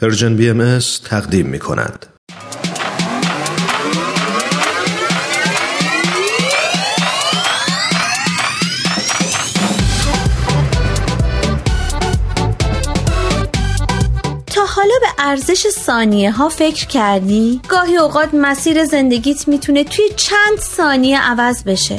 پرژن بی ام تقدیم می کند. حالا به ارزش ثانیه ها فکر کردی؟ گاهی اوقات مسیر زندگیت می‌تونه توی چند ثانیه عوض بشه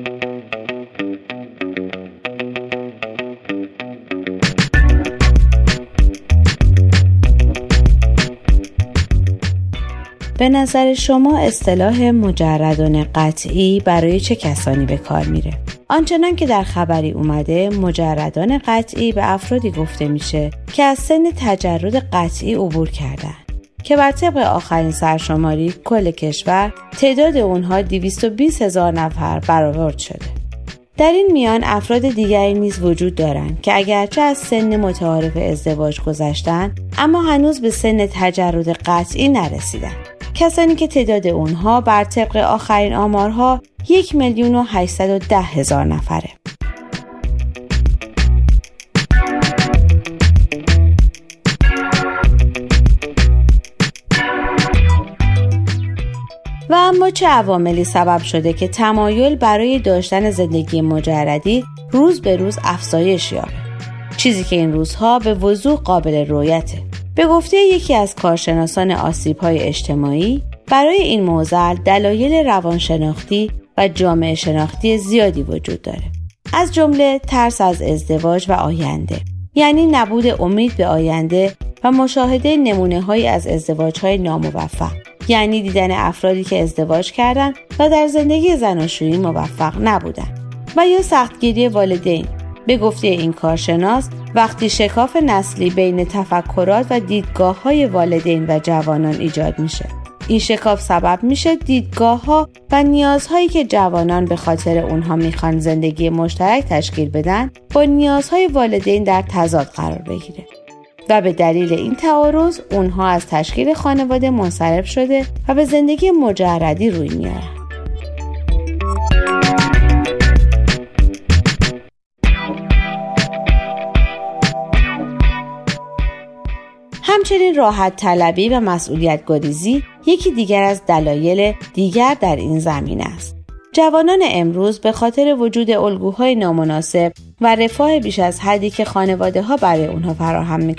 به نظر شما اصطلاح مجردان قطعی برای چه کسانی به کار میره؟ آنچنان که در خبری اومده مجردان قطعی به افرادی گفته میشه که از سن تجرد قطعی عبور کردن که بر طبق آخرین سرشماری کل کشور تعداد اونها 220 هزار نفر برآورد شده. در این میان افراد دیگری نیز وجود دارند که اگرچه از سن متعارف ازدواج گذشتن اما هنوز به سن تجرد قطعی نرسیدند. کسانی که تعداد اونها بر طبق آخرین آمارها یک میلیون و هزار نفره. و اما چه عواملی سبب شده که تمایل برای داشتن زندگی مجردی روز به روز افزایش یابه چیزی که این روزها به وضوح قابل رویته به گفته یکی از کارشناسان آسیب های اجتماعی برای این موزل دلایل روانشناختی و جامعه شناختی زیادی وجود داره. از جمله ترس از ازدواج و آینده یعنی نبود امید به آینده و مشاهده نمونه های از ازدواج های ناموفق یعنی دیدن افرادی که ازدواج کردند و در زندگی زناشویی موفق نبودند و یا سختگیری والدین. به گفته این کارشناس وقتی شکاف نسلی بین تفکرات و دیدگاه های والدین و جوانان ایجاد میشه. این شکاف سبب میشه دیدگاه ها و نیازهایی که جوانان به خاطر اونها می‌خوان زندگی مشترک تشکیل بدن با نیازهای والدین در تضاد قرار بگیره. و به دلیل این تعارض اونها از تشکیل خانواده منصرف شده و به زندگی مجردی روی میارن همچنین راحت طلبی و مسئولیت گریزی یکی دیگر از دلایل دیگر در این زمین است. جوانان امروز به خاطر وجود الگوهای نامناسب و رفاه بیش از حدی که خانواده ها برای اونها فراهم می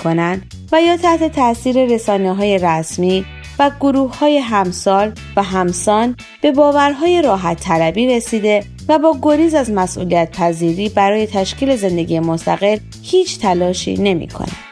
و یا تحت تاثیر رسانه های رسمی و گروه های همسال و همسان به باورهای راحت طلبی رسیده و با گریز از مسئولیت پذیری برای تشکیل زندگی مستقل هیچ تلاشی نمی کنند.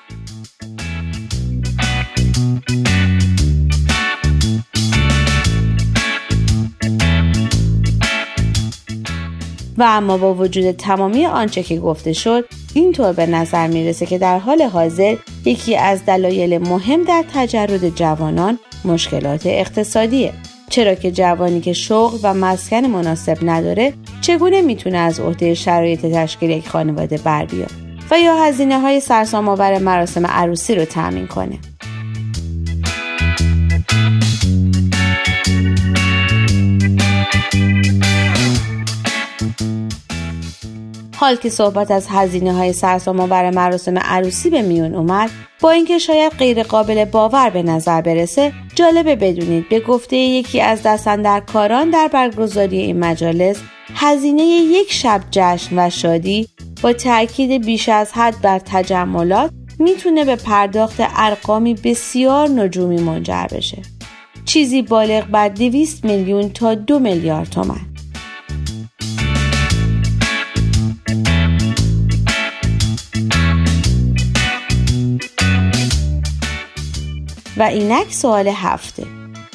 و اما با وجود تمامی آنچه که گفته شد اینطور به نظر می‌رسه که در حال حاضر یکی از دلایل مهم در تجرد جوانان مشکلات اقتصادیه. چرا که جوانی که شغل و مسکن مناسب نداره چگونه می‌تونه از عهده شرایط تشکیل یک خانواده بر بیاد؟ و یا هزینه های سرسام آور مراسم عروسی رو تأمین کنه؟ حال که صحبت از هزینه های سرسام بر مراسم عروسی به میون اومد با اینکه شاید غیر قابل باور به نظر برسه جالبه بدونید به گفته یکی از کاران در برگزاری این مجالس هزینه یک شب جشن و شادی با تاکید بیش از حد بر تجملات می‌تونه به پرداخت ارقامی بسیار نجومی منجر بشه. چیزی بالغ بر 200 میلیون تا دو میلیارد تومن و اینک سوال هفته.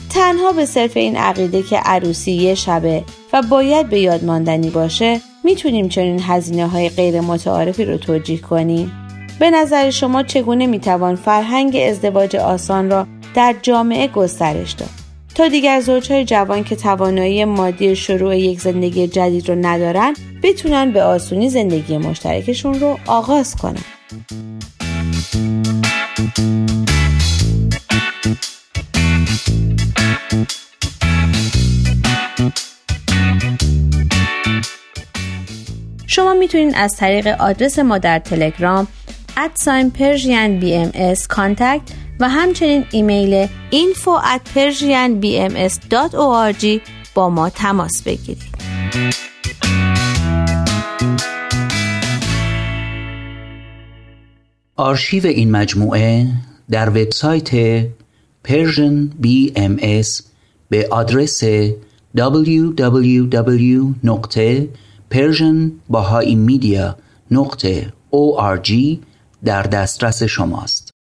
تنها به صرف این عقیده که عروسی یه شبه و باید به یاد ماندنی باشه می‌تونیم چنین هزینه های غیر متعارفی رو توجیه کنیم. به نظر شما چگونه می‌توان فرهنگ ازدواج آسان را در جامعه گسترش داد؟ تا دیگر زوجهای جوان که توانایی مادی شروع یک زندگی جدید رو ندارن بتونن به آسونی زندگی مشترکشون رو آغاز کنن. شما می‌تونید از طریق آدرس ما در تلگرام ادساین پرژین بی ام و همچنین ایمیل info at persianbms.org با ما تماس بگیرید. آرشیو این مجموعه در وبسایت Persian BMS به آدرس www.persianbahaimedia.org در دسترس شماست.